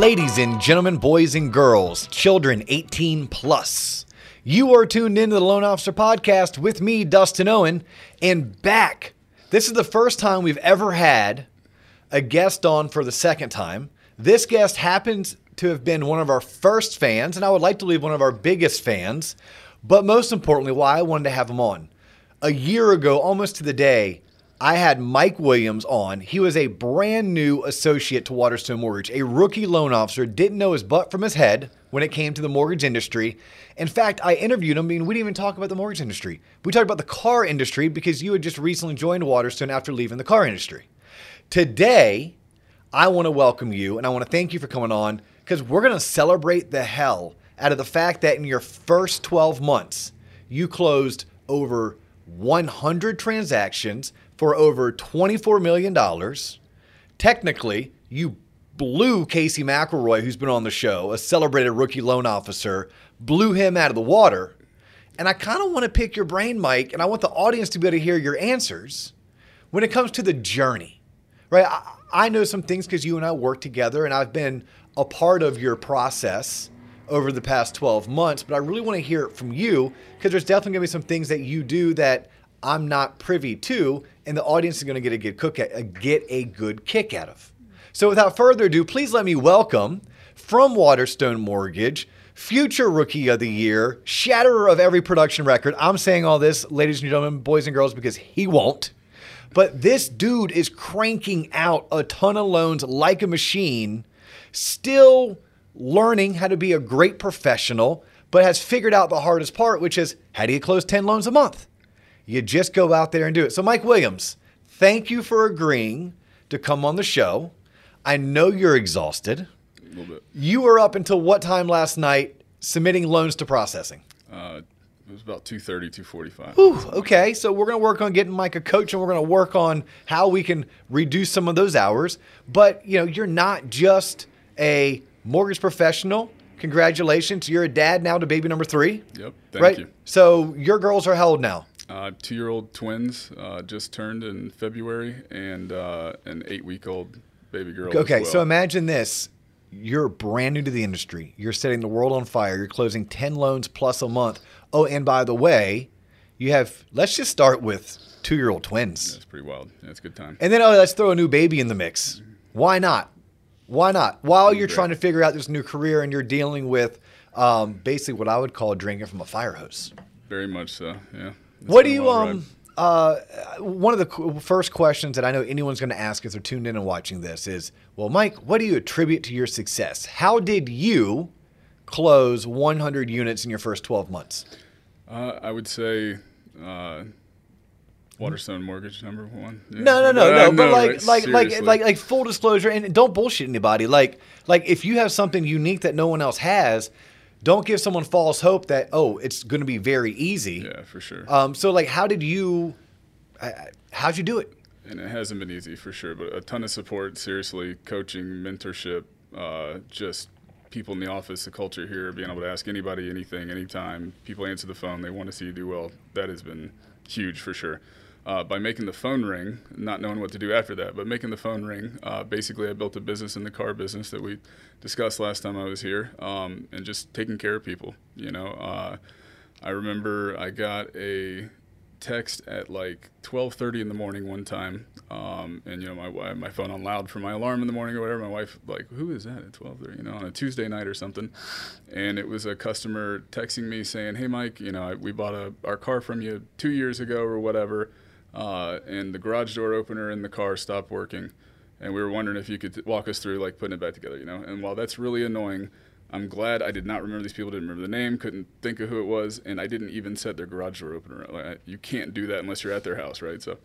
Ladies and gentlemen, boys and girls, children 18 plus, you are tuned into the Loan Officer Podcast with me, Dustin Owen, and back. This is the first time we've ever had a guest on for the second time. This guest happens to have been one of our first fans, and I would like to believe one of our biggest fans, but most importantly, why I wanted to have him on. A year ago, almost to the day, I had Mike Williams on. He was a brand new associate to Waterstone Mortgage, a rookie loan officer, didn't know his butt from his head when it came to the mortgage industry. In fact, I interviewed him. I mean, we didn't even talk about the mortgage industry. We talked about the car industry because you had just recently joined Waterstone after leaving the car industry. Today, I want to welcome you and I want to thank you for coming on because we're going to celebrate the hell out of the fact that in your first 12 months, you closed over 100 transactions for over $24 million. Technically, you blew Casey McElroy, who's been on the show, a celebrated rookie loan officer, blew him out of the water. And I kind of want to pick your brain, Mike, and I want the audience to be able to hear your answers when it comes to the journey, right? I, I know some things because you and I work together, and I've been a part of your process over the past 12 months, but I really want to hear it from you because there's definitely going to be some things that you do that I'm not privy to, and the audience is going to get a good cook at, get a good kick out of. So, without further ado, please let me welcome from Waterstone Mortgage, future rookie of the year, shatterer of every production record. I'm saying all this, ladies and gentlemen, boys and girls, because he won't. But this dude is cranking out a ton of loans like a machine, still learning how to be a great professional, but has figured out the hardest part, which is how do you close 10 loans a month? You just go out there and do it. So, Mike Williams, thank you for agreeing to come on the show. I know you're exhausted. A little bit. You were up until what time last night submitting loans to processing? Uh, it was about 2.30, 2.45. Whew, okay, so we're going to work on getting Mike a coach and we're going to work on how we can reduce some of those hours. But, you know, you're not just a mortgage professional. Congratulations. You're a dad now to baby number three. Yep, thank right? you. So your girls are how old now? Uh, two-year-old twins uh, just turned in February, and uh, an eight-week-old baby girl. Okay, well. so imagine this. You're brand new to the industry. You're setting the world on fire. You're closing 10 loans plus a month. Oh, and by the way, you have, let's just start with two year old twins. That's pretty wild. It's a good time. And then, oh, let's throw a new baby in the mix. Why not? Why not? While you're trying to figure out this new career and you're dealing with um, basically what I would call drinking from a fire hose. Very much so. Yeah. It's What do you um uh one of the qu- first questions that I know anyone's going to ask if they're tuned in and watching this is, well, Mike, what do you attribute to your success? How did you close 100 units in your first 12 months? Uh, I would say uh, Waterstone Mortgage number one. Yeah. No, no, no, I no. But know, like, right? like, like, like, like, full disclosure, and don't bullshit anybody. Like, like, if you have something unique that no one else has, don't give someone false hope that oh, it's going to be very easy. Yeah, for sure. Um. So, like, how did you? uh, How'd you do it? and it hasn't been easy for sure, but a ton of support, seriously, coaching, mentorship, uh, just people in the office, the culture here, being able to ask anybody anything, anytime. People answer the phone, they want to see you do well. That has been huge for sure. Uh, by making the phone ring, not knowing what to do after that, but making the phone ring, uh, basically, I built a business in the car business that we discussed last time I was here, um, and just taking care of people. You know, uh, I remember I got a text at like 12:30 in the morning one time, um, and you know my my phone on loud for my alarm in the morning or whatever. My wife like, who is that at 12:30? You know, on a Tuesday night or something, and it was a customer texting me saying, "Hey Mike, you know I, we bought a our car from you two years ago or whatever, uh, and the garage door opener in the car stopped working." And we were wondering if you could walk us through like putting it back together, you know. And while that's really annoying, I'm glad I did not remember these people, didn't remember the name, couldn't think of who it was, and I didn't even set their garage door opener. Like, you can't do that unless you're at their house, right? So,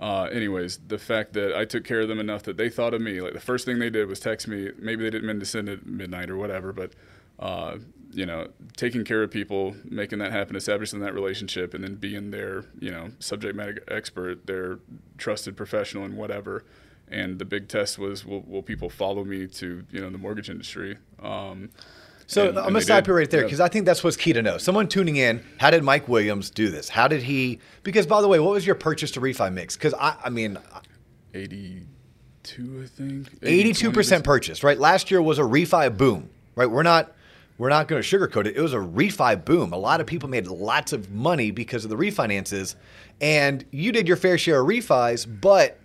uh, anyways, the fact that I took care of them enough that they thought of me, like the first thing they did was text me. Maybe they didn't mean to send it midnight or whatever, but uh, you know, taking care of people, making that happen, establishing that relationship, and then being their, you know, subject matter expert, their trusted professional and whatever. And the big test was, will, will people follow me to, you know, the mortgage industry? Um, So and- I'm gonna stop did. you right there Yeah. because I think that's what's key to know. Someone tuning in, how did Mike Williams do this? How did he? Because by the way, what was your purchase to refi mix? Because I, I mean, 82 82, I think. 82 percent 20%. purchase, right? Last year was a refi boom, right? We're not we're not going to sugarcoat it. It was a refi boom. A lot of people made lots of money because of the refinances, and you did your fair share of refis, but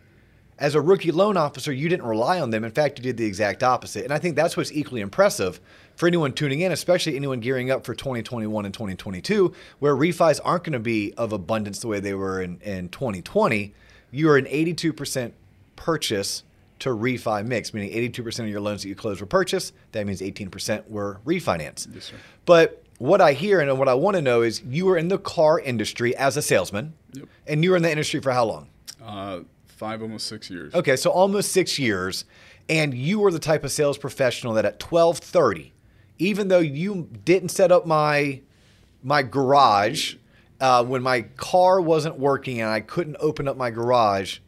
as a rookie loan officer, you didn't rely on them. In fact, you did the exact opposite. And I think that's what's equally impressive for anyone tuning in, especially anyone gearing up for 2021 and 2022, where refis aren't going to be of abundance the way they were in, in 2020. You are an 82% purchase to refi mix, meaning 82% of your loans that you closed were purchase. That means 18% were refinance. Yes, sir. But what I hear and what I want to know is you were in the car industry as a salesman, Yep. and you were in the industry for how long? Uh, five, almost six years. Okay, so almost six years, and you were the type of sales professional that at twelve thirty, even though you didn't set up my my garage uh, when my car wasn't working and I couldn't open up my garage,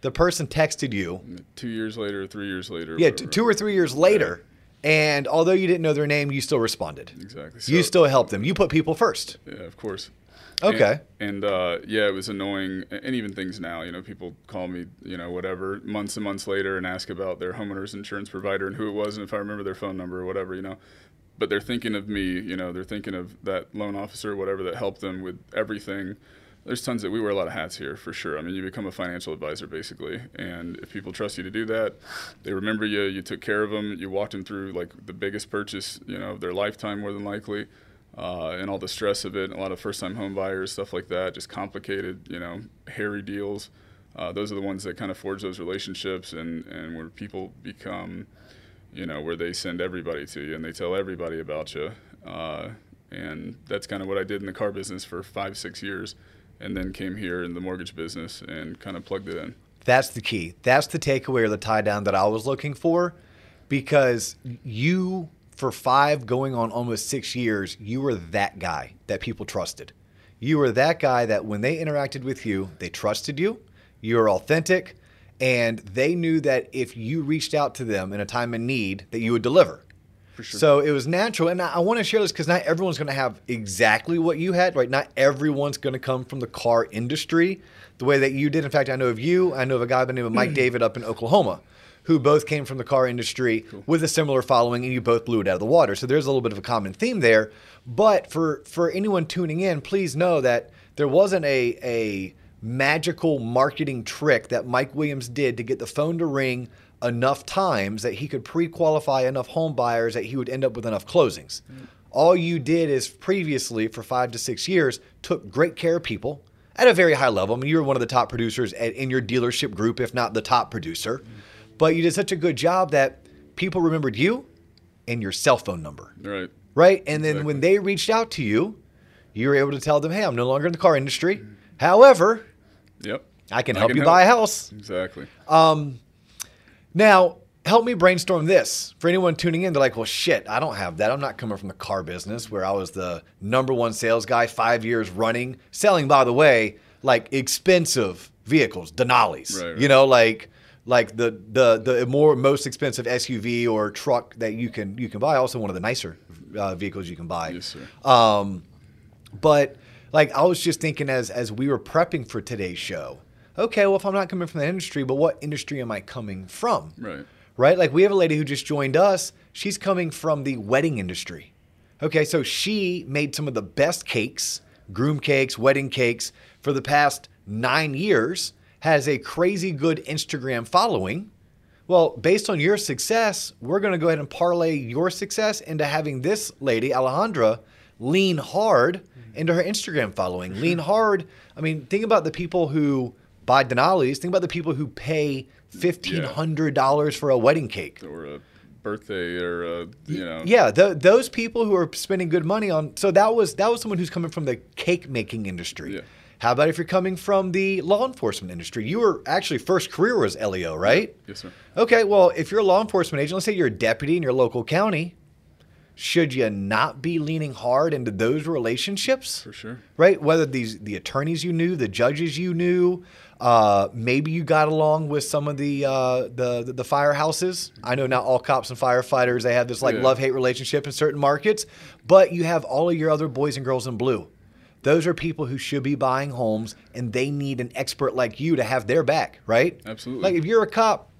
the person texted you. Two years later, three years later. Yeah, whatever. two or three years later, and although you didn't know their name, you still responded. Exactly. you still helped them. You put people first. Yeah, of course. Okay. And, and uh, yeah, it was annoying, and even things now. You know, people call me, you know, whatever, months and months later, and ask about their homeowners insurance provider and who it was, and if I remember their phone number or whatever, you know. But they're thinking of me, you know, they're thinking of that loan officer, or whatever, that helped them with everything. There's tons that we wear a lot of hats here for sure. I mean, you become a financial advisor basically, and if people trust you to do that, they remember you. You took care of them. You walked them through like the biggest purchase, you know, of their lifetime more than likely uh, and all the stress of it, a lot of first-time home buyers, stuff like that, just complicated, you know, hairy deals. Uh, those are the ones that kind of forge those relationships, and and where people become, you know, where they send everybody to you and they tell everybody about you. Uh, and that's kind of what I did in the car business for five, six years, and then came here in the mortgage business and kind of plugged it in. That's the key. That's the takeaway or the tie down that I was looking for because you, for five going on almost six years, you were that guy that people trusted. You were that guy that when they interacted with you, they trusted you, you were authentic, and they knew that if you reached out to them in a time of need, that you would deliver. For sure. So it was natural, and I, I want to share this because not everyone's going to have exactly what you had, right? Not everyone's going to come from the car industry the way that you did. In fact, I know of you. I know of a guy by the name of Mike hmm. David up in Oklahoma, who both came from the car industry with a similar following, and you both blew it out of the water. So there's a little bit of a common theme there. But for for anyone tuning in, please know that there wasn't a a magical marketing trick that Mike Williams did to get the phone to ring enough times that he could pre-qualify enough home buyers that he would end up with enough closings. All you did is previously for 5 to 6 years took great care of people at a very high level. I mean you were one of the top producers at, in your dealership group if not the top producer. But you did such a good job that people remembered you and your cell phone number Right. right? And then when they reached out to you, you were able to tell them, "Hey, I'm no longer in the car industry. However, Yep. I can I help can you help." buy a house." Exactly. Um, Now, help me brainstorm this for anyone tuning in. They're like, "Well, shit, I don't have that. I'm not coming from the car business where I was the number one sales guy, five years running, selling, by the way, like expensive vehicles, Denali's. Right, right. You know, like." Like the, the the more most expensive SUV or truck that you can you can buy, also one of the nicer uh, vehicles you can buy. Yes, sir. Um, but like I was just thinking as as we were prepping for today's show, okay, well if I'm not coming from the industry, but what industry am I coming from? Right. Right? Like we have a lady who just joined us. She's coming from the wedding industry. Okay, so she made some of the best cakes, groom cakes, wedding cakes for the past 9 years, has a crazy good Instagram following. Well, based on your success, we're going to go ahead and parlay your success into having this lady, Alejandra, lean hard mm-hmm. into her Instagram following. Lean hard. I mean, think about the people who buy Denali's. Think about the people who pay $1,500 for a wedding cake. Or a birthday, or a, you know. Yeah, th those people who are spending good money on. So that was that was someone who's coming from the cake making industry. Yeah. How about if you're coming from the law enforcement industry? You were actually first career was LEO, right? Yes, sir. Okay, well, if you're a law enforcement agent, let's say you're a deputy in your local county, should you not be leaning hard into those relationships? For sure. Right? Whether these the attorneys you knew, the judges you knew, uh, maybe you got along with some of the uh, the the firehouses. I know not all cops and firefighters they have this like Yeah. love hate relationship in certain markets, but you have all of your other boys and girls in blue. Those are people who should be buying homes, and they need an expert like you to have their back, right? Absolutely. Like if you're a cop,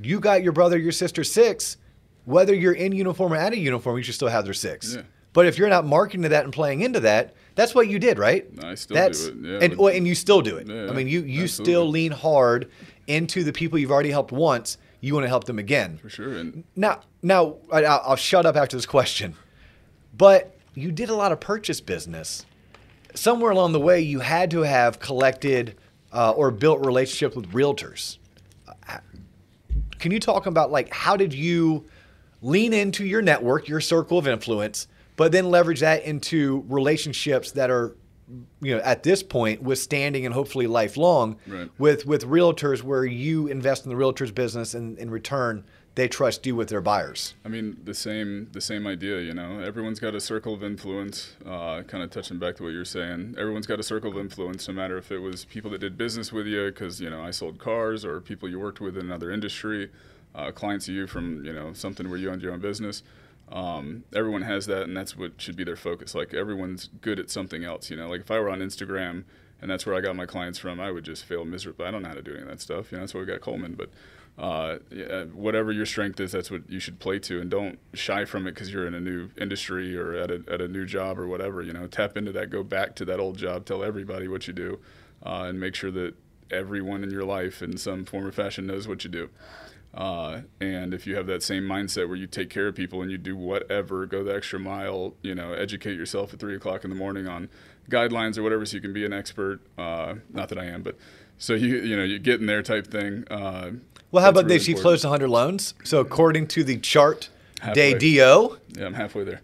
You got your brother, your sister six. Whether you're in uniform or out of uniform, you should still have their six. Yeah. But if you're not marketing to that and playing into that, that's what you did, right? I still that's, do it, yeah, and well, and you still do it. Yeah, I mean, you you absolutely. still lean hard into the people you've already helped once. You want to help them again. For sure. And Now, now I- I'll, I'll shut up after this question. But you did a lot of purchase business. Somewhere along the way, you had to have collected uh, or built relationships with realtors. Uh, Can you talk about like how did you lean into your network, your circle of influence, but then leverage that into relationships that are, you know, at this point withstanding and hopefully lifelong Right. with with realtors where you invest in the realtors business and in return they trust you with their buyers. I mean, the same the same idea. You know, everyone's got a circle of influence. Uh, kind of touching back to what you're saying, everyone's got a circle of influence. No matter if it was people that did business with you, because you know I sold cars, or people you worked with in another industry, uh, clients of you from you know something where you owned your own business. Um, everyone has that, and that's what should be their focus. Like everyone's good at something else. You know, like if I were on Instagram and that's where I got my clients from, I would just fail miserably. I don't know how to do any of that stuff. You know, that's why we got Coleman. But uh, yeah, whatever your strength is, that's what you should play to, and don't shy from it because you're in a new industry or at a, at a new job or whatever. You know, tap into that, go back to that old job, tell everybody what you do, uh, and make sure that everyone in your life, in some form or fashion, knows what you do. Uh, and if you have that same mindset where you take care of people and you do whatever, go the extra mile, you know, educate yourself at three o'clock in the morning on guidelines or whatever, so you can be an expert. Uh, not that I am, but so you you know you get in there type thing. Uh, Well, how about really this? You've closed 100 loans. So according to the chart day Halfway. DO, Yeah, I'm halfway there.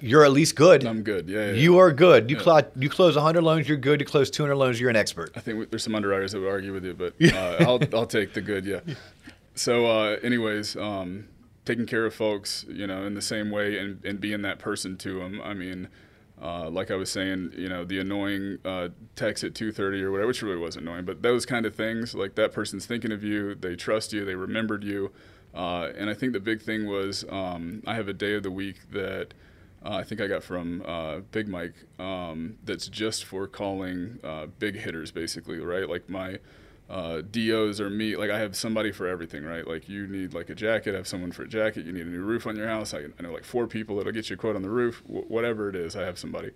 you're at least good. I'm good. Yeah, yeah. You are good. You, Yeah. clo- you close 100 loans, you're good. You close 200 loans, you're an expert. I think there's some underwriters that would argue with you, but uh, I'll I'll take the good. Yeah. So, uh, anyways, um, taking care of folks, you know, in the same way, and, and being that person to them. I mean, uh, like I was saying, you know, the annoying uh, text at 2:30 or whatever, which really was annoying, but those kind of things, like that person's thinking of you, they trust you, they remembered you, uh, and I think the big thing was um, I have a day of the week that. Uh, I think I got from uh, Big Mike. Um, that's just for calling big hitters, basically, right? Like my uh, DOs or me. Like I have somebody for everything, right? Like you need like a jacket, I have someone for a jacket. You need a new roof on your house. I, I know like four people that'll get you a quote on the roof. W- whatever it is, I have somebody.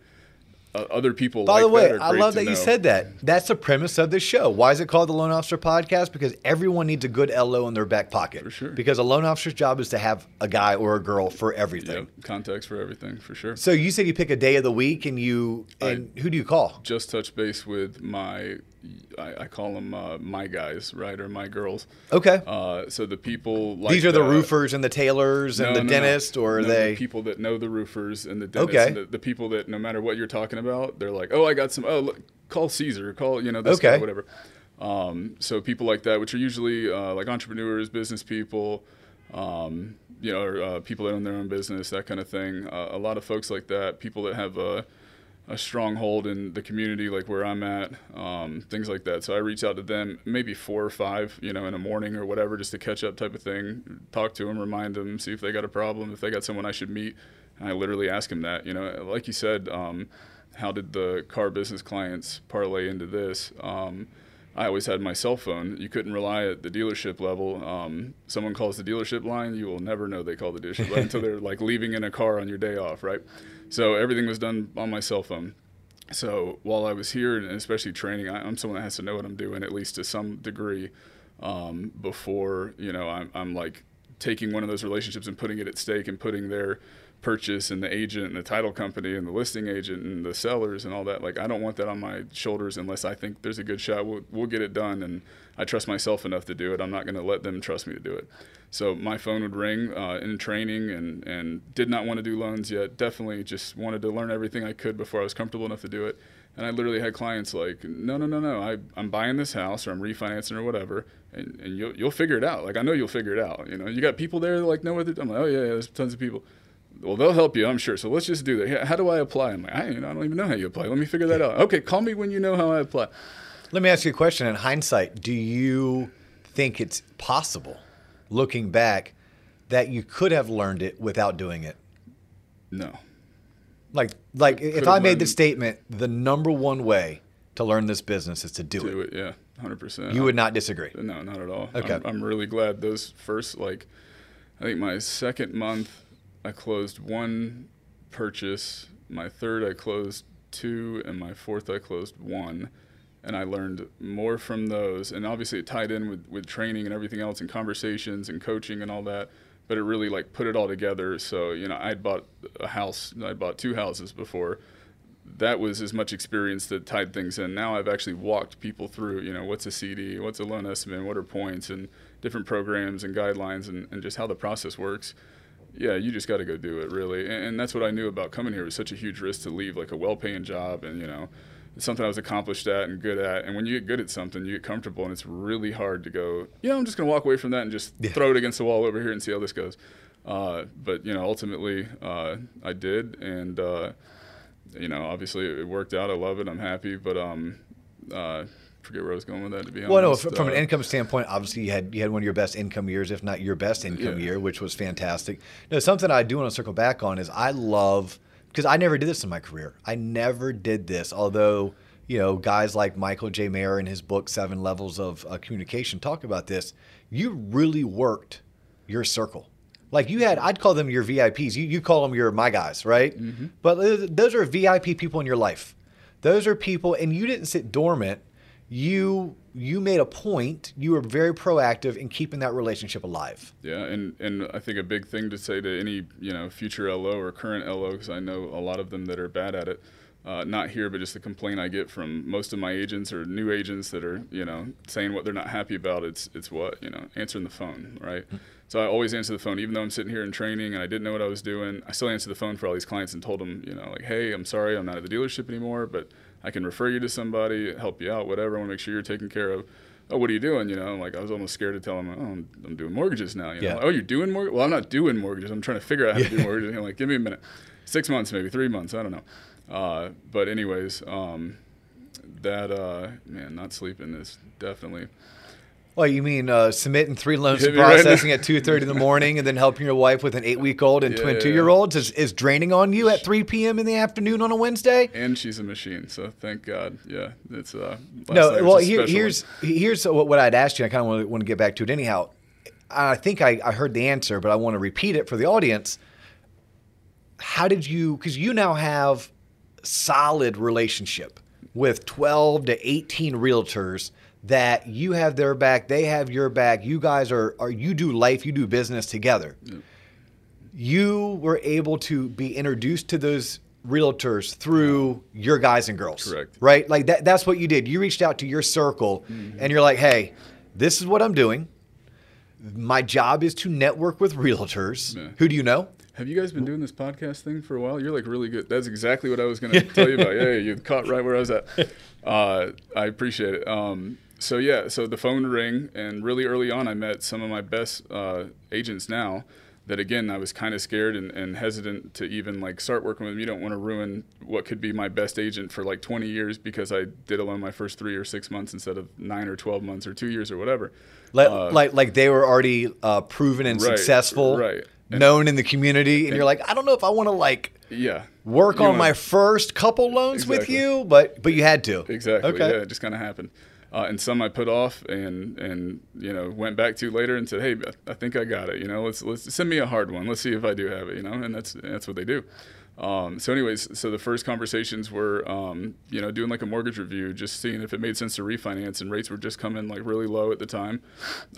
Uh, other people. By like the way, I love that you said that. That's the premise of this show. Why is it called the Loan Officer Podcast? Because everyone needs a good LO in their back pocket. For sure. Because a loan officer's job is to have a guy or a girl for everything. Yep, context for everything for sure. So you said you pick a day of the week and you and who do you call? Just touch base with my, I, I call them uh, my guys, right, or my girls. Okay. Uh, so the people like These are the that- roofers and the tailors and No, the no, no. dentist, or are No, they? the people that know the roofers and the dentists? Okay. and The, the people that no matter what you're talking about, they're like, oh, I got some. Oh, look, call Caesar. Call you know this Okay. guy, whatever. Um, so people like that, which are usually uh, like entrepreneurs, business people, um, you know, or, uh, people that own their own business, that kind of thing. Uh, a lot of folks like that, people that have a, stronghold in the community, like where I'm at, um, things like that. So I reach out to them, maybe four or five, you know, in a morning or whatever, just to catch up, type of thing. Talk to them, remind them, see if they got a problem, if they got someone I should meet. And I literally ask them that, you know, like you said, um, how did the car business clients parlay into this? Um, I always had my cell phone. You couldn't rely at the dealership level. Um, someone calls the dealership line, you will never know they call the dealership line until they're like leaving in a car on your day off, right? So everything was done on my cell phone. So while I was here, and especially training, I, I'm someone that has to know what I'm doing at least to some degree um, before you know I'm, I'm like taking one of those relationships and putting it at stake and putting their purchase and the agent and the title company and the listing agent and the sellers and all that. Like I don't want that on my shoulders unless I think there's a good shot. We'll, we'll get it done, and I trust myself enough to do it. I'm not going to let them trust me to do it. So my phone would ring uh, in training, and and did not want to do loans yet. Definitely just wanted to learn everything I could before I was comfortable enough to do it. And I literally had clients like, no, no, no, no. I, I'm buying this house or I'm refinancing or whatever, and, and you'll you'll figure it out. Like I know you'll figure it out. You know, you got people there that like what they're. I'm like, oh yeah, yeah, there's tons of people. Well, they'll help you, I'm sure. So let's just do that. How do I apply? I'm like, I, know, I don't even know how you apply. Let me figure that out. Okay, call me when you know how I apply. Let me ask you a question. In hindsight, do you think it's possible, looking back, that you could have learned it without doing it? No. Like, like if I made the statement, the number one way to learn this business is to do, do it. it. Yeah, hundred percent. You would not disagree. No, not at all. Okay. I'm, I'm really glad those first like, I think my second month, I closed one purchase. My third, I closed two, and my fourth, I closed one. And I learned more from those, and obviously it tied in with, with training and everything else, and conversations and coaching and all that. But it really like put it all together. So you know, I'd bought a house, I'd bought two houses before, that was as much experience that tied things in. Now I've actually walked people through, you know, what's a CD, what's a loan estimate, what are points, and different programs and guidelines, and, and just how the process works. Yeah, you just got to go do it, really. And, and, that's what I knew about coming here. It was such a huge risk to leave, like a well-paying job, and you know, it's something I was accomplished at and good at. And when you get good at something, you get comfortable, and it's really hard to go. Yeah, I'm just gonna walk away from that and just yeah. throw it against the wall over here and see how this goes. Uh, but you know, ultimately, uh, I did, and uh, you know, obviously it worked out. I love it. I'm happy, but um, uh, forget where I was going with that. To be honest, well, no, from uh, an income standpoint, obviously you had you had one of your best income years, if not your best income yeah. year, which was fantastic. No, something I do want to circle back on is I love because I never did this in my career. I never did this, although you know guys like Michael J. Maher in his book Seven Levels of uh, Communication talk about this. You really worked your circle. Like you had, I'd call them your VIPs. You, you call them your my guys, right? Mm-hmm. But those are VIP people in your life. Those are people, and you didn't sit dormant. You you made a point. You were very proactive in keeping that relationship alive. Yeah, and and I think a big thing to say to any you know future LO or current LO, because I know a lot of them that are bad at it. Uh, not here, but just the complaint I get from most of my agents or new agents that are, you know, saying what they're not happy about. It's it's what you know, answering the phone, right? Mm-hmm. So I always answer the phone, even though I'm sitting here in training and I didn't know what I was doing. I still answer the phone for all these clients and told them, you know, like, hey, I'm sorry, I'm not at the dealership anymore, but I can refer you to somebody, help you out, whatever. I want to make sure you're taken care of. Oh, what are you doing? You know, like I was almost scared to tell him, oh, I'm, I'm doing mortgages now. You know, yeah. like, oh, you're doing mortgage? Well, I'm not doing mortgages. I'm trying to figure out how to do mortgages. like, give me a minute, six months, maybe three months. I don't know. Uh, but anyways, um, that uh, man, not sleeping is definitely well, you mean uh, submitting three loans to processing right at two thirty in the morning, and then helping your wife with an eight week old and yeah, twin two year olds is, is draining on you at three p.m. in the afternoon on a Wednesday. And she's a machine, so thank God. Yeah, it's uh. No, well, here, here's here's what I'd asked you. I kind of want to, get back to it anyhow. I think I, I heard the answer, but I want to repeat it for the audience. How did you? Because you now have solid relationship with twelve to eighteen realtors that you have their back, they have your back. You guys are, are you do life, you do business together. You were able to be introduced to those realtors through your guys and girls. Correct. Right? Like that that's what you did. You reached out to your circle mm-hmm. and you're like, "Hey, this is what I'm doing. My job is to network with realtors. Yeah. Who do you know? Have you guys been doing this podcast thing for a while? You're like really good. That's exactly what I was going to tell you about. Yeah, you caught right where I was at. Uh, I appreciate it. Um, so yeah, so the phone ring, and really early on, I met some of my best uh, agents now. That again, I was kind of scared and, and, hesitant to even like start working with them. You don't want to ruin what could be my best agent for like 20 years because I did alone my first three or six months instead of nine or 12 months or two years or whatever. Like, uh, like, like they were already uh, proven and right, successful, right? And, known in the community, and, and, you're like, I don't know if I want to like, yeah, work on wanna, my first couple loans exactly. with you, but but you had to. Exactly. Okay. Yeah, it just kind of happened. Uh, and some I put off and and you know went back to later and said, hey, I think I got it. You know, let's let's send me a hard one. Let's see if I do have it. You know, and that's that's what they do. Um, so, anyways, so the first conversations were, um, you know, doing like a mortgage review, just seeing if it made sense to refinance, and rates were just coming like really low at the time.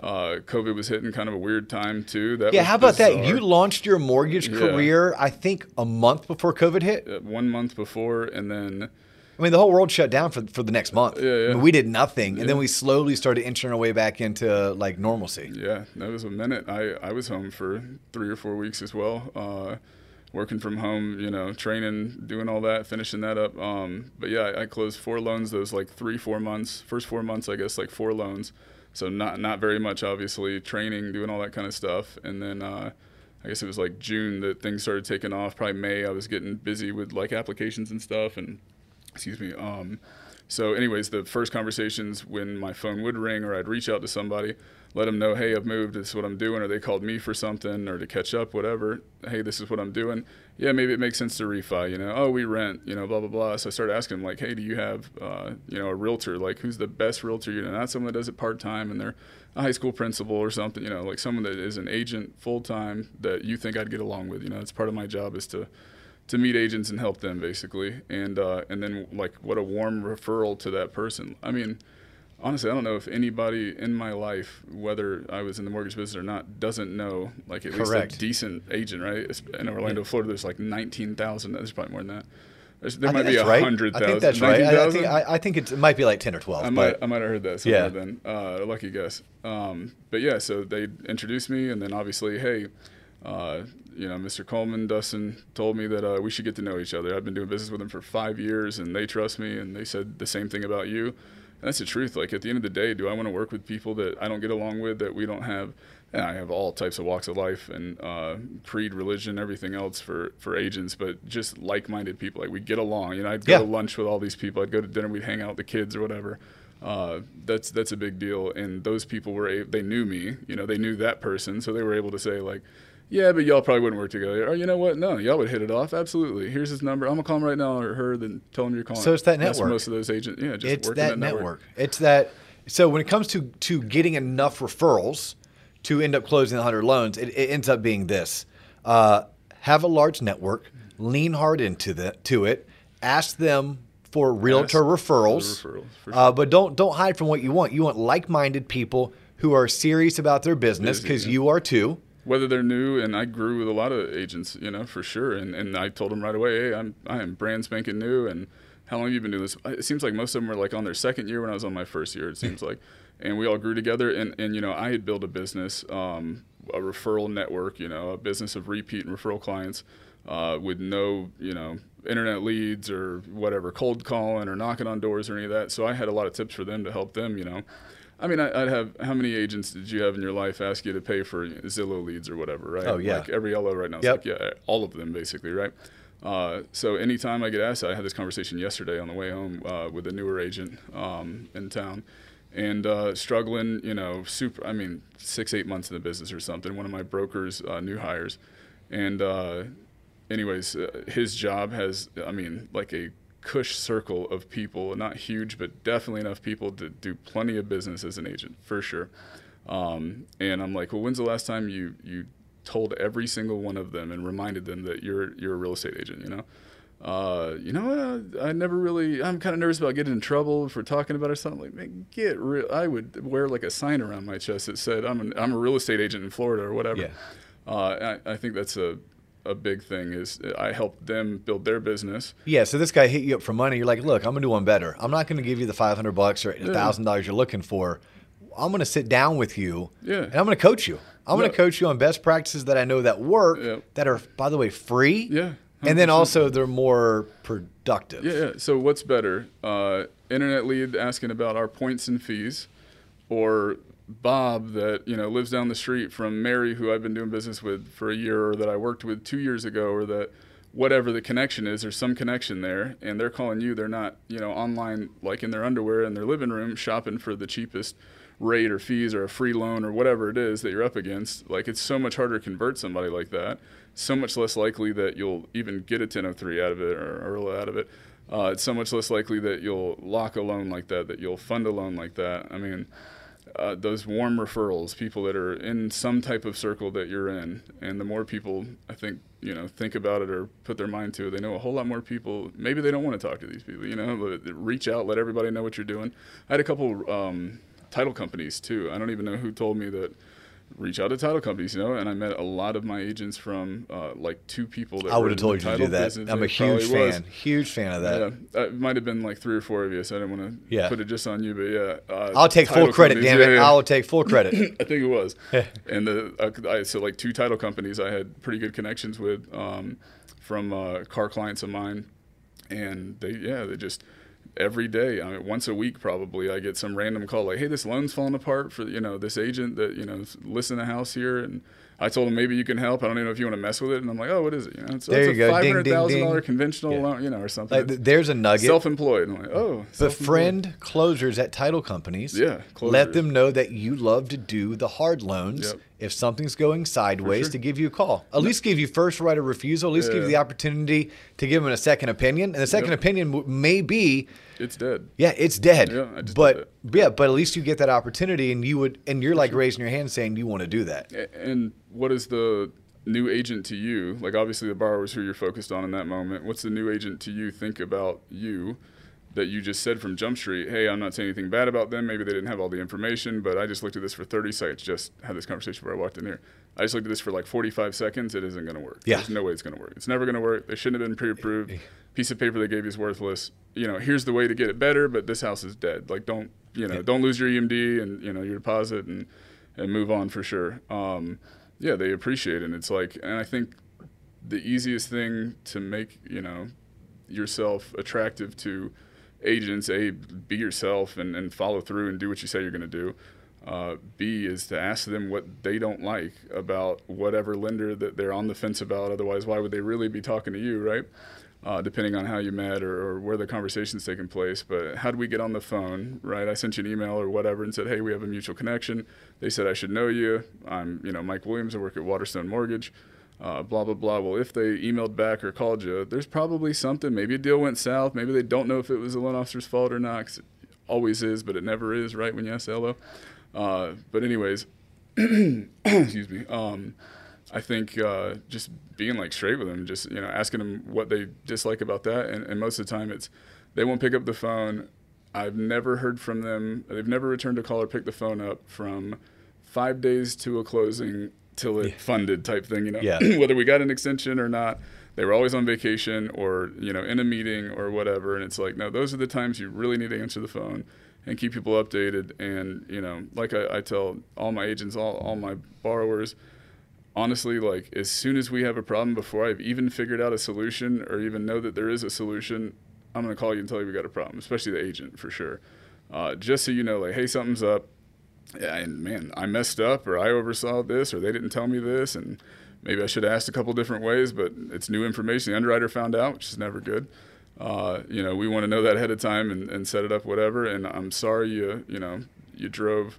Uh, COVID was hitting kind of a weird time too. That yeah, how about bizarre. that? You launched your mortgage career, yeah. I think, a month before COVID hit. Uh, one month before, and then I mean, the whole world shut down for for the next month. Yeah, yeah. I mean, we did nothing, and then we slowly started inching our way back into like normalcy. Yeah, that was a minute. I I was home for three or four weeks as well. Uh, working from home, you know, training, doing all that, finishing that up. Um, but yeah, I, I, closed four loans those like three, four months. First four months, I guess, like four loans. So not not very much, obviously, training, doing all that kind of stuff. And then uh, I guess it was like June that things started taking off. Probably May, I was getting busy with like applications and stuff, and excuse me. Um, So, anyways, the first conversations when my phone would ring or I'd reach out to somebody, let them know, hey, I've moved, this is what I'm doing, or they called me for something or to catch up, whatever. Hey, this is what I'm doing. Yeah, maybe it makes sense to refi, you know, oh, we rent, you know, blah, blah, blah. So I started asking them, like, hey, do you have, uh, you know, a realtor? Like, who's the best realtor? You know, not someone that does it part time and they're a high school principal or something, you know, like someone that is an agent full time that you think I'd get along with. You know, it's part of my job is to, to meet agents and help them basically. And, uh, and then like what a warm referral to that person. I mean, honestly, I don't know if anybody in my life, whether I was in the mortgage business or not, doesn't know like at Correct. least a decent agent, right? In Orlando, Florida, there's like 19,000. There's probably more than that. There's, there I might be a hundred I think that's right. I, I think I, I think it might be like ten or twelve. I but might, I might have heard that somewhere Yeah. then. Uh, lucky guess. Um, but yeah, so they introduced me, and then obviously, hey, uh, you know, Mr. Coleman, Dustin told me that uh, we should get to know each other. I've been doing business with them for five years, and they trust me, and they said the same thing about you. And that's the truth. Like at the end of the day, do I want to work with people that I don't get along with, that we don't have? And I have all types of walks of life and uh, creed, religion, everything else for for agents, but just like-minded people. Like we get along. You know, I'd go Yeah. to lunch with all these people. I'd go to dinner. We'd hang out with the kids or whatever. Uh, that's that's a big deal. And those people were a- they knew me. You know, they knew that person, so they were able to say like, yeah, but y'all probably wouldn't work together. Or you know what? No, y'all would hit it off. Absolutely. Here's his number. I'm gonna call him right now or her. Then tell him you're calling. So it's that That's network. most of those agents. Yeah, just it's working that, network. It's that. So when it comes to to getting enough referrals to end up closing 100 loans, it, it ends up being this: uh, have a large network, lean hard into the to it, ask them for realtor Ask referrals, referrals, for uh, but don't don't hide from what you want. You want like-minded people who are serious about their business because yeah. you are too. Whether they're new and I grew with a lot of agents, you know, for sure. And and I told them right away, hey, I'm I am brand spanking new and how long have you been doing this? It seems like most of them were like on their second year when I was on my first year, it seems like. And we all grew together and, and you know, I had built a business, um, a referral network, you know, a business of repeat and referral clients uh, with no, you know, internet leads or whatever, cold calling or knocking on doors or any of that. So I had a lot of tips for them to help them, you know. I mean, I, I'd have how many agents did you have in your life ask you to pay for Zillow leads or whatever, right? Oh, yeah. Like every LO right now, it's Yep. like yeah, all of them basically, right? Uh, so anytime I get asked, I had this conversation yesterday on the way home uh, with a newer agent um, in town, and uh, struggling, you know, super. I mean, six eight months in the business or something. One of my brokers, uh, new hires, and uh, anyways, uh, his job has, I mean, like a cush circle of people, not huge, but definitely enough people to do plenty of business as an agent, for sure. Um, and I'm like, well, when's the last time you you told every single one of them and reminded them that you're you're a real estate agent? You know, uh, you know, uh, I never really. I'm kind of nervous about getting in trouble for talking about it or something. Like, man, get real. I would wear like a sign around my chest that said I'm an, I'm a real estate agent in Florida or whatever. Yeah. Uh, I, I think that's a a big thing is I help them build their business. Yeah, so this guy hit you up for money. You're like, look, I'm gonna do one better. I'm not gonna give you the 500 bucks or thousand dollars you're looking for. I'm gonna sit down with you, Yeah. and I'm gonna coach you. I'm gonna coach you on best practices that I know that work, Yeah. that are, by the way, free. Yeah, and then also they're more productive. Yeah, yeah. So what's better, uh, internet lead asking about our points and fees, or Bob that you know lives down the street from Mary, who I've been doing business with for a year, or that I worked with two years ago, or that whatever the connection is, there's some connection there, and they're calling you. They're not you know online like in their underwear in their living room shopping for the cheapest rate or fees or a free loan or whatever it is that you're up against. Like it's so much harder to convert somebody like that. So much less likely that you'll even get a 1003 out of it or Earl out of it. Uh, it's so much less likely that you'll lock a loan like that, that you'll fund a loan like that. I mean, uh, those warm referrals, people that are in some type of circle that you're in, and the more people I think you know think about it or put their mind to it, they know a whole lot more people. Maybe they don't want to talk to these people, you know, but reach out, let everybody know what you're doing. I had a couple um, title companies too. I don't even know who told me that. Reach out to title companies, you know, and I met a lot of my agents from uh, like two people that I would have told you to do that. business. I'm a huge was. fan, huge fan of that. Yeah, it might have been like three or four of you, so I didn't want to Yeah. put it just on you, but yeah. Uh, I'll take full credit, damn it. yeah. I'll take full credit. I think it was. and the uh, I, so like two title companies I had pretty good connections with um, from uh, car clients of mine, and they yeah they just every day I mean once a week probably I get some random call like hey this loan's falling apart for you know this agent that you know is listing a house here and I told him maybe you can help. I don't even know if you want to mess with it. And I'm like, oh, what is it? You know, so There it's you a five hundred thousand dollar conventional Yeah. loan, you know, or something. Like, there's a nugget. self-employed. I'm like, oh, closers at title companies, Yeah, let them know that you love to do the hard loans. Yep. If something's going sideways, sure. to give you a call. At least give you first right of refusal. At least give you the opportunity to give them a second opinion. And the second Yep. opinion may be, it's dead. yeah, it's dead. Yeah, but yeah, but at least you get that opportunity, and you would, and you're like raising your hand saying you want to do that. And what is the new agent to you? Like obviously the borrowers who you're focused on in that moment. What's the new agent to you think about you that you just said from Jump Street? Hey, I'm not saying anything bad about them. Maybe they didn't have all the information, but I just looked at this for 30 seconds. Just had this conversation before I walked in here. I just looked at this for like 45 seconds. It isn't going to work. Yeah. There's no way it's going to work. It's never going to work. They shouldn't have been pre-approved. Piece of paper they gave you is worthless. You know, here's the way to get it better, but this house is dead. Like don't you know? Yeah. Don't lose your EMD and you know your deposit and and move on for sure. Um, yeah, they appreciate it. And it's like, and I think the easiest thing to make you know yourself attractive to agents, a be yourself and, and follow through and do what you say you're going to do. Uh, B is to ask them what they don't like about whatever lender that they're on the fence about. Otherwise, why would they really be talking to you, right? Uh, depending on how you met or, or where the conversation's taking place. But how do we get on the phone, right? I sent you an email or whatever and said, hey, we have a mutual connection. They said I should know you. I'm, you know, Mike Williams. I work at Waterstone Mortgage. Uh, blah blah blah. Well, if they emailed back or called you, there's probably something. Maybe a deal went south. Maybe they don't know if it was the loan officer's fault or not. 'cause it always is, but it never is, right? When you ask LO. Uh, but anyways, excuse me. Um, I think uh, just being like straight with them, just you know, asking them what they dislike about that, and, and most of the time it's they won't pick up the phone. I've never heard from them. They've never returned a call or picked the phone up from five days to a closing till it funded type thing. You know, Yeah. whether we got an extension or not. They were always on vacation or you know in a meeting or whatever, and it's like no, those are the times you really need to answer the phone and keep people updated. And you know, like I, I tell all my agents, all all my borrowers, honestly, like as soon as we have a problem, before I've even figured out a solution or even know that there is a solution, I'm gonna call you and tell you we got a problem, especially the agent for sure. Uh, just so you know, like, hey, something's up. Yeah, and man, I messed up, or I oversaw this, or they didn't tell me this, and maybe I should have asked a couple different ways, but it's new information. The underwriter found out, which is never good. Uh, you know, we want to know that ahead of time and, and set it up, whatever. And I'm sorry you, you know, you drove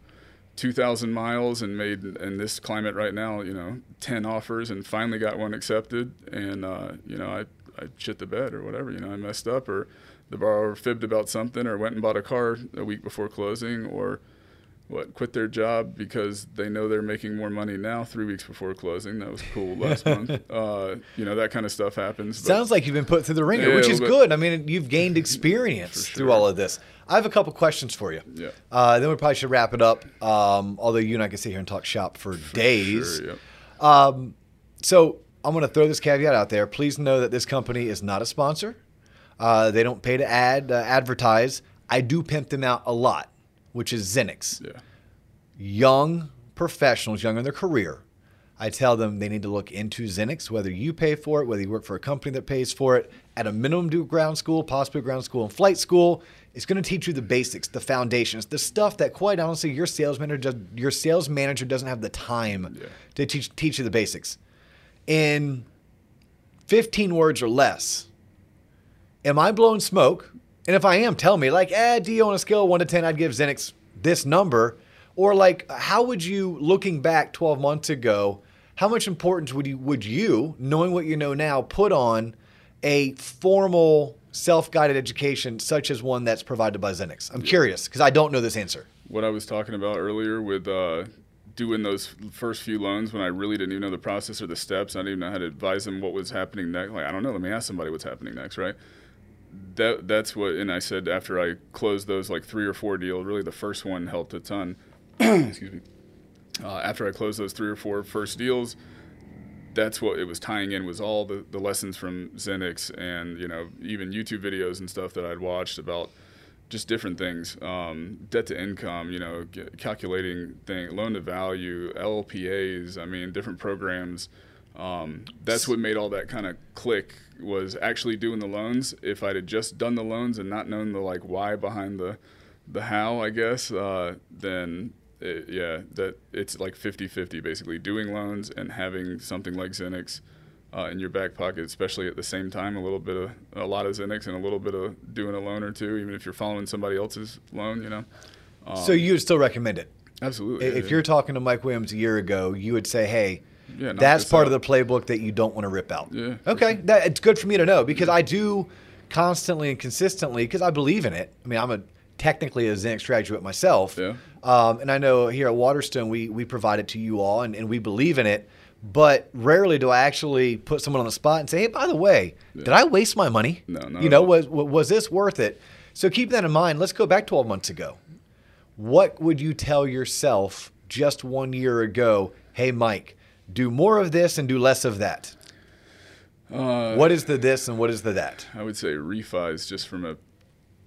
2,000 miles and made in this climate right now, you know, 10 offers and finally got one accepted. And, uh, you know, I, I shit the bed or whatever, you know, I messed up or the borrower fibbed about something or went and bought a car a week before closing or what, quit their job because they know they're making more money now three weeks before closing. That was cool last month. Uh, you know, that kind of stuff happens. Sounds like you've been put through the ringer, Yeah, which is good. I mean, you've gained experience For through all of this. I have a couple questions for you. Yeah. Uh, then we probably should wrap it up. Um, although you and I can sit here and talk shop for, days. Sure, yep. So I'm going to throw this caveat out there. Please know that this company is not a sponsor. Uh, they don't pay to ad uh, advertise. I do pimp them out a lot, which is Xinnix. Yeah. Young professionals, young in their career. I tell them they need to look into Xinnix, whether you pay for it, whether you work for a company that pays for it. At a minimum, do ground school, possibly ground school and flight school. It's going to teach you the basics, the foundations, the stuff that, quite honestly, your sales manager does, your sales manager doesn't have the time Yeah. to teach teach you the basics. In 15 words or less, am I blowing smoke? And if I am, tell me. Like, eh, do you on a scale of one to ten, I'd give Xinnix this number. Or like, how would you, looking back 12 months ago, how much importance would you, would you, knowing what you know now, put on a formal self-guided education such as one that's provided by Xinnix? I'm curious because I don't know this answer. what I was talking about earlier with uh, doing those first few loans when I really didn't even know the process or the steps. I didn't even know how to advise them what was happening next. Like I don't know. Let me ask somebody what's happening next, right? That that's what. And I said after I closed those like three or four deals, really the first one helped a ton. Excuse me. Uh, after I closed those three or four first deals, that's what it was tying in was all the, the lessons from Xinnix and you know even YouTube videos and stuff that I'd watched about just different things, um, debt to income, you know, calculating thing, loan to value, LLPAs. I mean, different programs. Um, that's what made all that kind of click was actually doing the loans. If I'd have just done the loans and not known the like why behind the the how, I guess, uh, then it, yeah, that it's like 50-50 basically. Doing loans and having something like Xinnix uh, in your back pocket, especially at the same time, a little bit of a lot of Xinnix and a little bit of doing a loan or two, even if you're following somebody else's loan, you know. Um, so you would still recommend it? absolutely. If yeah, you're talking to Mike Williams a year ago, you would say, "Hey, Yeah, that's part out. of the playbook that you don't want to rip out." Yeah, Okay, that it's good for me to know because I do constantly and consistently because I believe in it. I mean, I'm a technically a Xinnix graduate myself, Yeah. um, and I know here at Waterstone we we provide it to you all, and, and we believe in it. But rarely do I actually put someone on the spot and say, "Hey, by the way, did I waste my money? No, not you know, was was this worth it?" So keep that in mind. Let's go back 12 months ago what would you tell yourself just one year ago? Hey, Mike, do more of this and do less of that. Uh, What is the this and what is the that? I would say refis just from a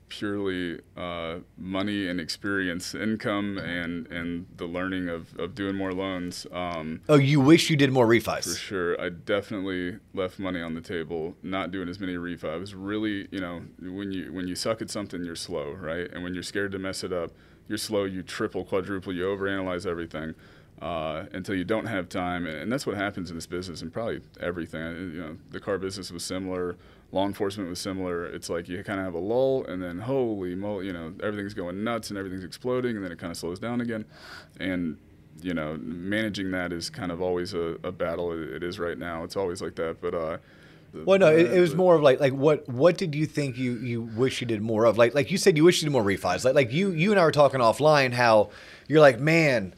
purely uh, money and experience, income, and and the learning of, of doing more loans. Um, Oh, you wish you did more for refis. sure, I definitely left money on the table, not doing as many refis. I was really, you know, when you when you suck at something, you're slow, right? And when you're scared to mess it up, you're slow. You triple, quadruple, you overanalyze everything. Uh, until you don't have time, and that's what happens in this business, and probably everything. You know, the car business was similar, law enforcement was similar. It's like you kind of have a lull, and then holy moly, you know, everything's going nuts and everything's exploding, and then it kind of slows down again. And you know, managing that is kind of always a, a battle. It, it is right now. It's always like that. But uh, Well, no, it, it was more of like like what what did you think you you wish you did more of? Like like you said, you wish you did more refis. Like like you you and I were talking offline how you're like, man,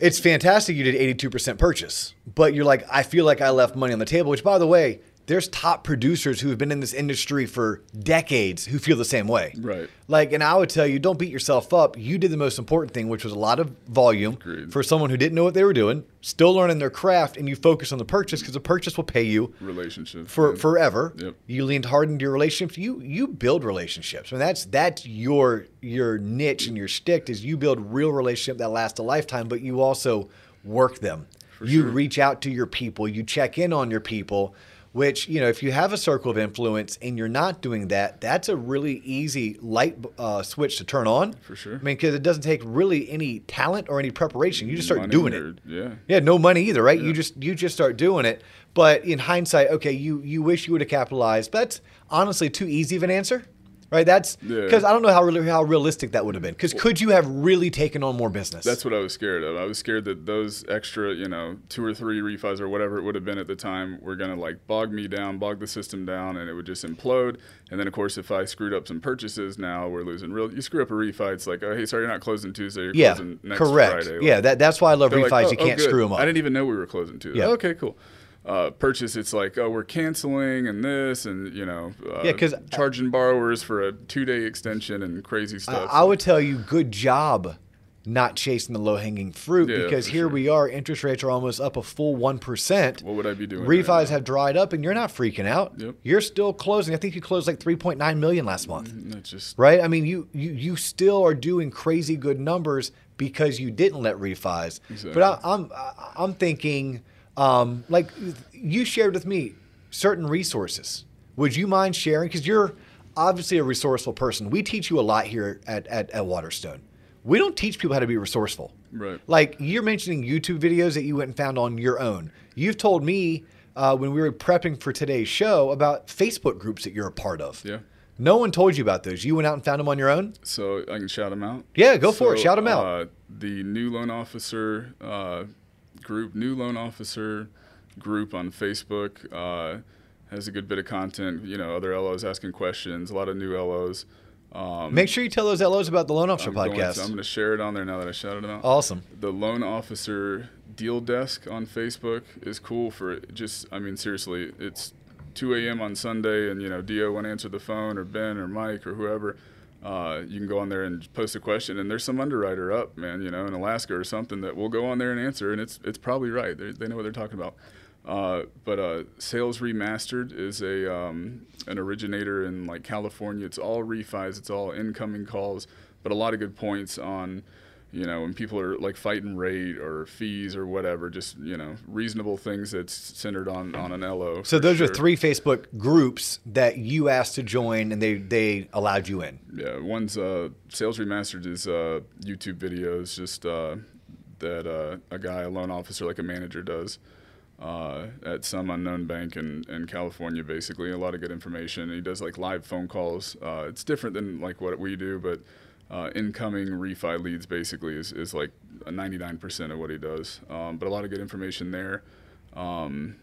it's fantastic you did 82% purchase, but you're like, I feel like I left money on the table. Which by the way, there's top producers who have been in this industry for decades who feel the same way. Right. Like, and I would tell you, don't beat yourself up. You did the most important thing, which was a lot of volume Agreed. for someone who didn't know what they were doing, still learning their craft, and you focus on the purchase because the purchase will pay you relationship for yeah. forever. Yep. You leaned hard into your relationships. You you build relationships. I mean, that's that's your your niche and your stick is you build real relationship that last a lifetime, but you also work them. you sure. reach out to your people. You check in on your people. Which you know, if you have a circle of influence and you're not doing that, that's a really easy light uh, switch to turn on. For sure. I mean, because it doesn't take really any talent or any preparation. You just start Money doing it. Yeah. Yeah, no money either, right? You just you just start doing it. But in hindsight, okay, you you wish you would have capitalized. But that's honestly too easy of an answer, right? That's Yeah. because I don't know how really how realistic that would have been. Because could you have really taken on more business? That's what I was scared of. I was scared that those extra, you know, two or three refis or whatever it would have been at the time were going to like bog me down, bog the system down, and it would just implode. And then, of course, if I screwed up some purchases, now we're losing real. You screw up a refi, it's like, oh, hey, sorry, you're not closing Tuesday. You're yeah, closing next correct. Friday. yeah, that that's why I love refis. like, oh, you oh, can't good. screw them up. I didn't even know we were closing Tuesday. Yeah. Okay, cool. Uh, purchase, it's like, oh, we're canceling and this, and you know, uh, Yeah, 'cause- charging borrowers for a two-day extension and crazy I, stuff. I would tell you, good job not chasing the low hanging fruit Yeah, because here sure. we are. Interest rates are almost up a full one percent. What would I be doing Refis now? have dried up, and you're not freaking out. Yep. You're still closing. I think you closed like 3.9 million last month. That's just right? I mean, you you you still are doing crazy good numbers because you didn't let refis. Exactly. But I, I'm I'm thinking, um, like you shared with me certain resources. Would you mind sharing? Because you're obviously a resourceful person. We teach you a lot here at, at at Waterstone. We don't teach people how to be resourceful. Right. Like you're mentioning YouTube videos that you went and found on your own. You've told me uh, when we were prepping for today's show about Facebook groups that you're a part of. Yeah. No one told you about those. You went out and found them on your own. So I can shout them out. Yeah, go for it. Shout them out. Uh, the new loan officer uh, group, new loan officer group on Facebook uh, has a good bit of content. You know, other LOs asking questions, a lot of new LOs. Um, Make sure you tell those LOs about the Loan Officer I'm going to- podcast. I'm going to share it on there now that I shouted it out. awesome. The loan officer deal desk on Facebook is cool for. Just, I mean, seriously, it's 2 a.m. on Sunday, and you know, Dio won't answer the phone, or Ben, or Mike, or whoever. Uh, you can go on there and post a question, and there's some underwriter up, man, you know, in Alaska or something that will go on there and answer, and it's it's probably right. They, they know what they're talking about. Uh, but uh, Sales Remastered is a um, an originator in like California. It's all refis, it's all incoming calls, but a lot of good points on you know, when people are like fighting rate or fees or whatever, just you know, reasonable things that's centered on on an LO. So those are three Facebook groups that you asked to join, and they they allowed you in. Yeah, one's uh, Sales Remastered is uh, YouTube videos, just uh, that uh, a guy, a loan officer, like a manager, does uh, at some unknown bank in, in California. Basically, a lot of good information. He does like live phone calls. Uh, it's different than like what we do, but uh, incoming refi leads basically is, is like 99% of what he does. Um, but a lot of good information there. Um,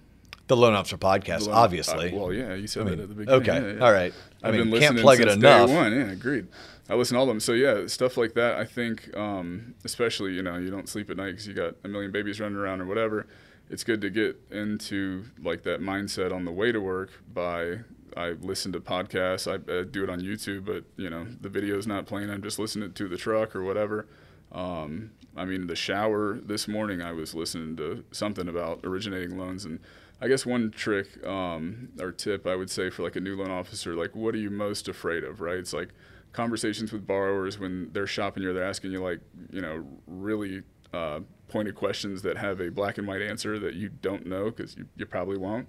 The Loan Officer Podcast, the- obviously. well, yeah, you said I mean, that at the beginning. okay, Yeah, yeah. all right. I I've mean, been can't listening plug it enough. Day one, yeah, agreed. I listen to all of them. So yeah, stuff like that. I think, um, especially you know, you don't sleep at night because you got a million babies running around or whatever. It's good to get into like that mindset on the way to work by. I listen to podcasts. I, I do it on YouTube, but you know the video's not playing. I'm just listening to the truck or whatever. Um, I mean, the shower this morning, I was listening to something about originating loans, and I guess one trick um, or tip I would say for like a new loan officer, like what are you most afraid of, right? It's like conversations with borrowers when they're shopping you, they're asking you like, you know, really uh, pointed questions that have a black and white answer that you don't know because you, you probably won't.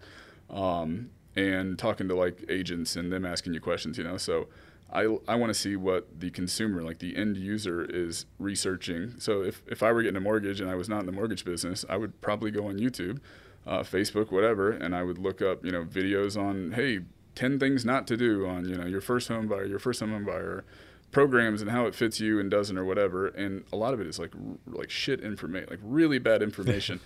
Um, and talking to like agents and them asking you questions, you know, so I, I want to see what the consumer, like the end user, is researching. So if, if I were getting a mortgage and I was not in the mortgage business, I would probably go on YouTube, uh, Facebook, whatever, and I would look up, you know, videos on, hey, 10 things not to do on, you know, your first home buyer, your first home buyer, programs and how it fits you and doesn't or whatever. And a lot of it is like like shit information, like really bad information.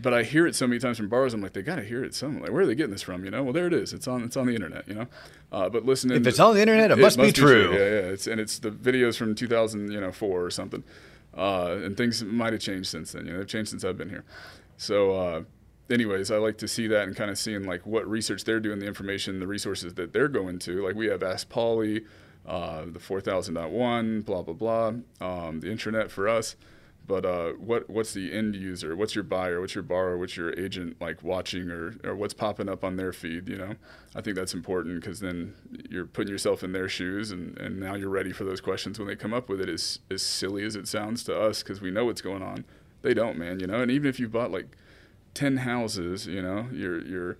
But I hear it so many times from bars. I'm like, they got to hear it somewhere. Like, where are they getting this from? You know, well, there it is. It's on. It's on the internet. You know, uh, but listening. If it's on the internet, it must be true. Yeah, yeah. It's and it's the videos from 2000, you know, four or something. Uh, and things might have changed since then. You know, they've changed since I've been here. So, uh, anyways, I like to see that and kind of seeing like what research they're doing, the information, the resources that they're going to. Like we have Ask Polly, uh, the 4000.1, blah blah blah, um, the intranet for us. But uh, what what's the end user? What's your buyer? What's your borrower? What's your agent like watching or, or what's popping up on their feed? You know, I think that's important because then you're putting yourself in their shoes, and, and now you're ready for those questions when they come up with it. As as silly as it sounds to us, because we know what's going on, they don't, man. You know, and even if you bought like ten houses, you know, you're you're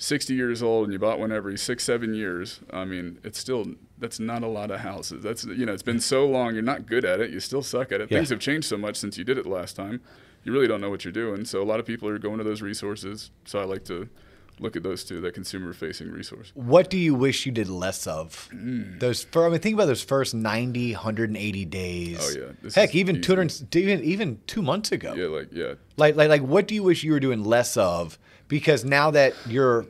60 years old and you bought one every six seven years. I mean, it's still that's not a lot of houses. That's you know, it's been so long. You're not good at it. You still suck at it. Yeah. Things have changed so much since you did it last time. You really don't know what you're doing. So a lot of people are going to those resources. So I like to look at those two, that consumer facing resource. What do you wish you did less of? Mm. Those I mean, think about those first 90, 180 days. Oh, yeah. This Heck, even easy. 200, even even two months ago. Yeah, like yeah, Like, like, like, what do you wish you were doing less of? Because now that you're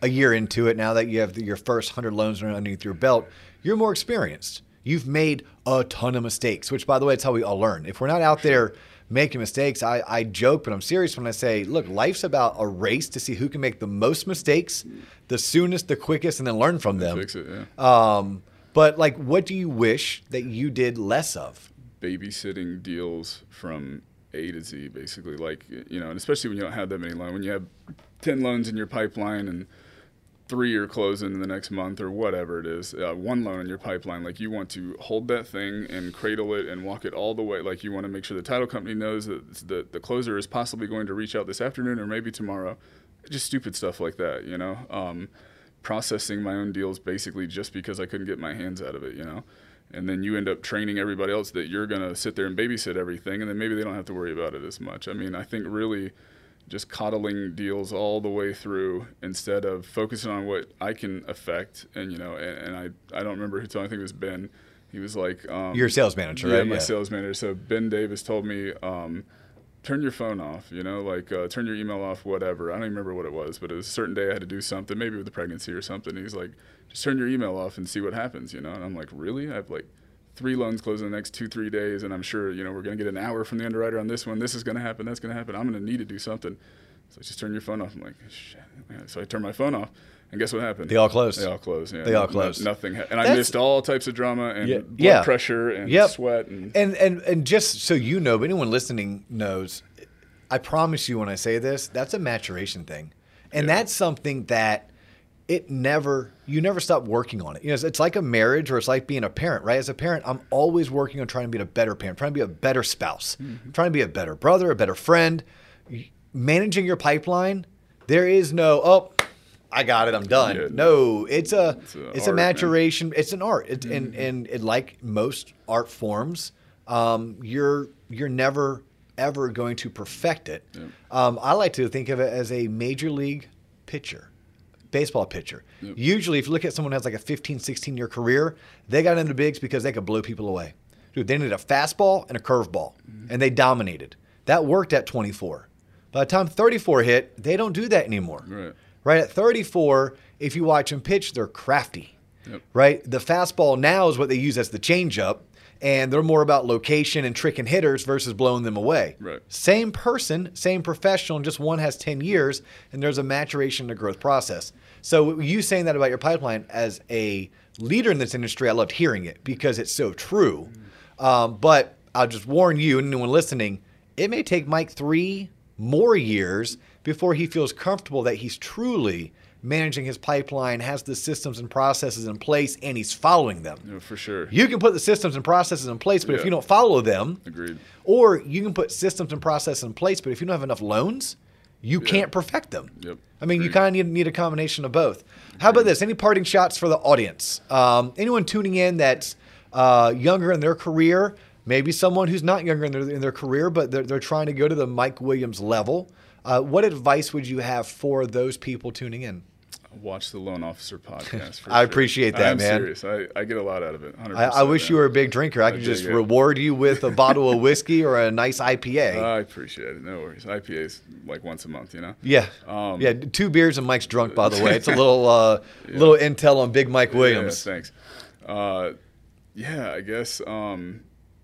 a year into it, now that you have your first hundred loans underneath your belt, you're more experienced. You've made a ton of mistakes, which, by the way, it's how we all learn. If we're not out there making mistakes, I, I joke, but I'm serious when I say, look, life's about a race to see who can make the most mistakes, the soonest, the quickest, and then learn from them. fix it. Yeah. Um, but like, what do you wish that you did less of? babysitting deals from A to Z, basically. Like you know, and especially when you don't have that many loans, when you have ten loans in your pipeline and three are closing in the next month or whatever it is, uh, one loan in your pipeline, like you want to hold that thing and cradle it and walk it all the way. Like you want to make sure the title company knows that the the closer is possibly going to reach out this afternoon or maybe tomorrow. Just stupid stuff like that, you know. Um, processing my own deals basically just because I couldn't get my hands out of it, you know and then you end up training everybody else that you're going to sit there and babysit everything and then maybe they don't have to worry about it as much i mean i think really just coddling deals all the way through instead of focusing on what i can affect and you know and, and i i don't remember who told me i think it was ben he was like um, Your sales manager, yeah right? my Yeah. sales manager so ben davis told me um, turn your phone off, you know, like uh, turn your email off, whatever. I don't even remember what it was, but it was a certain day I had to do something, maybe with the pregnancy or something. He's like, just turn your email off and see what happens, you know. And I'm like, really? I have like three loans closing the next two, three days, and I'm sure, you know, we're going to get an hour from the underwriter on this one. This is going to happen. That's going to happen. I'm going to need to do something. So just turn your phone off. I'm like, shit. So I turn my phone off, and guess what happened? They all closed. They all closed. Yeah. They all No- closed. nothing. Ha- and I That's- missed all types of drama and Yeah. blood Yeah. pressure and Yep. sweat and. And and and just so you know, but anyone listening knows, I promise you when I say this, that's a maturation thing. And Yeah. that's something that it never you never stop working on it. You know, it's, it's like a marriage or it's like being a parent, right? As a parent, I'm always working on trying to be a better parent, trying to be a better spouse, mm-hmm. trying to be a better brother, a better friend. Managing your pipeline, there is no oh, I got it, I'm done. Yeah. no, it's a it's a a, art, man. maturation. It's an art, it, and and it, like most art forms, um, you're you're never ever going to perfect it. Um, I like to think of it as a major league pitcher baseball pitcher. Usually, if you look at someone who has like a 15, 16 year career, they got into bigs because they could blow people away. Dude, they needed a fastball and a curveball, and they dominated. That worked at 24. By the time 34 hit, they don't do that anymore. Right. Right at 34, if you watch them pitch, they're crafty. Yep. Right? The fastball now is what they use as the changeup, and they're more about location and tricking hitters versus blowing them away. Right. Same person, same professional, and just one has 10 years, and there's a maturation and a growth process. So, you saying that about your pipeline as a leader in this industry, I loved hearing it because it's so true. Um, but I'll just warn you and anyone listening, it may take Mike three more years before he feels comfortable that he's truly managing his pipeline, has the systems and processes in place, and he's following them. Know, for sure. You can put the systems and processes in place, but if you don't follow them, Agreed. or you can put systems and processes in place, but if you don't have enough loans, you can't perfect them. Yep. I mean, you kind of need, need a combination of both. How about this? Any parting shots for the audience? Um, anyone tuning in that's uh, younger in their career, maybe someone who's not younger in their, in their career, but they're, they're trying to go to the Mike Williams level. Uh, what advice would you have for those people tuning in? Watch the Loan Officer podcast. For I sure. appreciate that, I'm man. serious. I, I get a lot out of it. 100%, I, I wish you were a big drinker. I could just it. reward you with a bottle of whiskey or a nice IPA. I appreciate it. No worries. IPA's like once a month, you know? Yeah, Um, yeah. Two beers and Mike's drunk. By the way, it's a little uh, little intel on Big Mike Williams. Yeah, thanks. Uh, yeah, I guess um,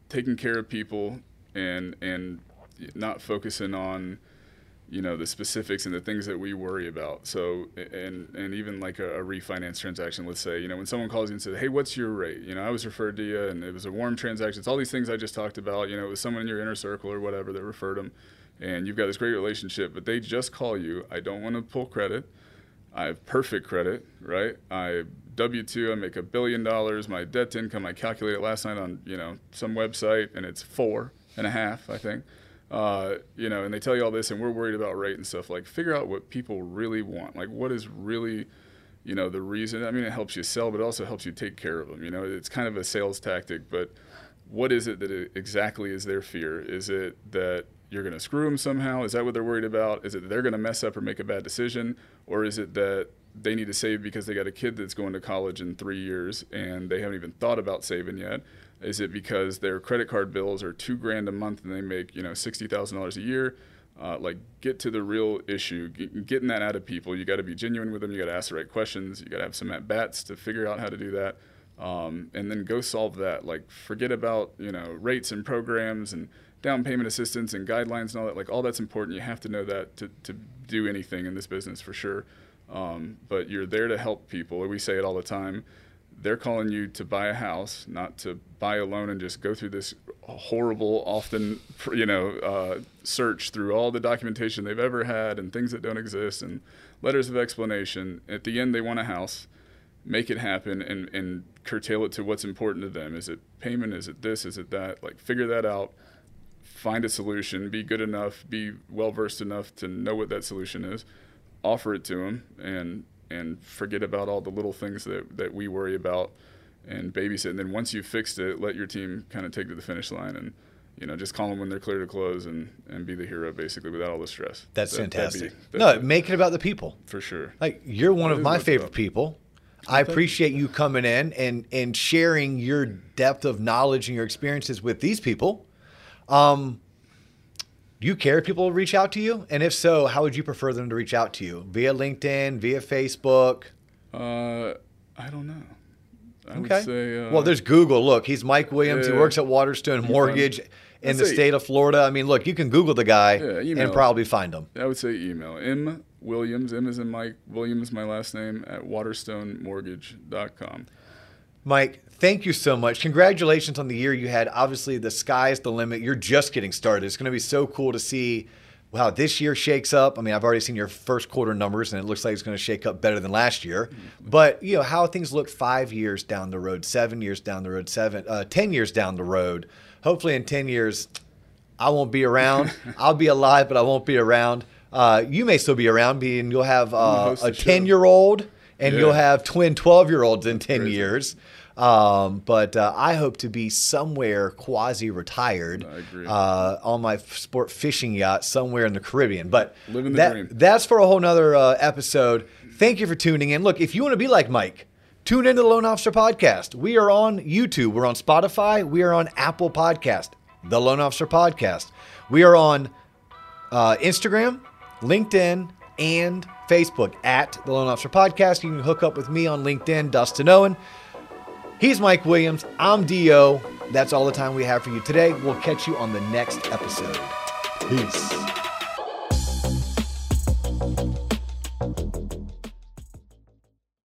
taking care of people and and not focusing on you know the specifics and the things that we worry about. So and and even like a, a refinance transaction, let's say you know when someone calls you and says, "Hey, what's your rate?" You know, I was referred to you, and it was a warm transaction. It's all these things I just talked about. You know, it was someone in your inner circle or whatever that referred them, and you've got this great relationship, but they just call you. I don't want to pull credit. I have perfect credit, right? I W two, I make a billion dollars. My debt to income, I calculated last night on you know some website, and it's four and a half, I think. Uh, you know, and they tell you all this, and we're worried about rate and stuff. Like, figure out what people really want. Like, what is really, you know, the reason. I mean, it helps you sell, but it also helps you take care of them. You know, it's kind of a sales tactic, but what is it that it exactly is their fear? Is it that you're going to screw them somehow? Is that what they're worried about? Is it that they're going to mess up or make a bad decision? Or is it that they need to save because they got a kid that's going to college in three years and they haven't even thought about saving yet? Is it because their credit card bills are two grand a month and they make you know sixty thousand dollars a year? Uh, like get to the real issue, Get, getting that out of people. You got to be genuine with them. You got to ask the right questions. You got to have some at bats to figure out how to do that um, and then go solve that. Like forget about you know rates and programs and down payment assistance and guidelines and all that. Like all that's important. You have to know that to, to do anything in this business for sure. Um, but you're there to help people. We say it all the time. They're calling you to buy a house, not to buy a loan and just go through this horrible, often you know, uh, search through all the documentation they've ever had and things that don't exist and letters of explanation. At the end, they want a house make it happen and, and curtail it to what's important to them. Is it payment? Is it this? Is it that? Like figure that out, find a solution, be good enough, be well versed enough to know what that solution is, offer it to them and and forget about all the little things that, that we worry about and babysit. And then once you've fixed it, let your team kind of take to the finish line and you know, just call them when they're clear to close and, and be the hero basically without all the stress. That's That- that'd be- fantastic. that'd no, make it about the people. for sure. Like you're one That of my favorite up. people. I appreciate you coming in and and sharing your depth of knowledge and your experiences with these people. Um, do you care if people reach out to you? And if so, how would you prefer them to reach out to you? Via LinkedIn, via Facebook? Uh, I don't know. I would Okay. say. Uh, well, there's Google. Look, he's Mike Williams. He works at Waterstone Mortgage in the state of Florida. I mean, look, you can Google the guy Yeah, and probably find him. I would say email m williams m is in Mike Williams is my last name at waterstonemortgage.com. Mike, thank you so much. Congratulations on the year you had. Obviously, the sky's the limit. You're just getting started. It's going to be so cool to see how this year shakes up. I mean, I've already seen your first quarter numbers, and it looks like it's going to shake up better than last year. But you know how things look five years down the road, seven years down the road, seven, uh, ten years down the road. Hopefully, in ten years, I won't be around. I'll be alive, but I won't be around. Uh, you may still be around, being you'll have uh, a ten-year-old, and Yeah. you'll have twin twelve-year-olds in ten crazy. years. Um, but uh, I hope to be somewhere quasi-retired uh, on my sport fishing yacht somewhere in the Caribbean. But Living the that, dream. that's for a whole nother uh, episode. Thank you for tuning in. Look, if you want to be like Mike, tune into the Loan Officer Podcast. We are on YouTube. We're on Spotify. We are on Apple Podcast. The Loan Officer Podcast. We are on uh, Instagram, LinkedIn, and Facebook at the Loan Officer Podcast. You can hook up with me on LinkedIn, Dustin Owen. He's Mike Williams. I'm Dio. That's all the time we have for you today. We'll catch you on the next episode. Peace.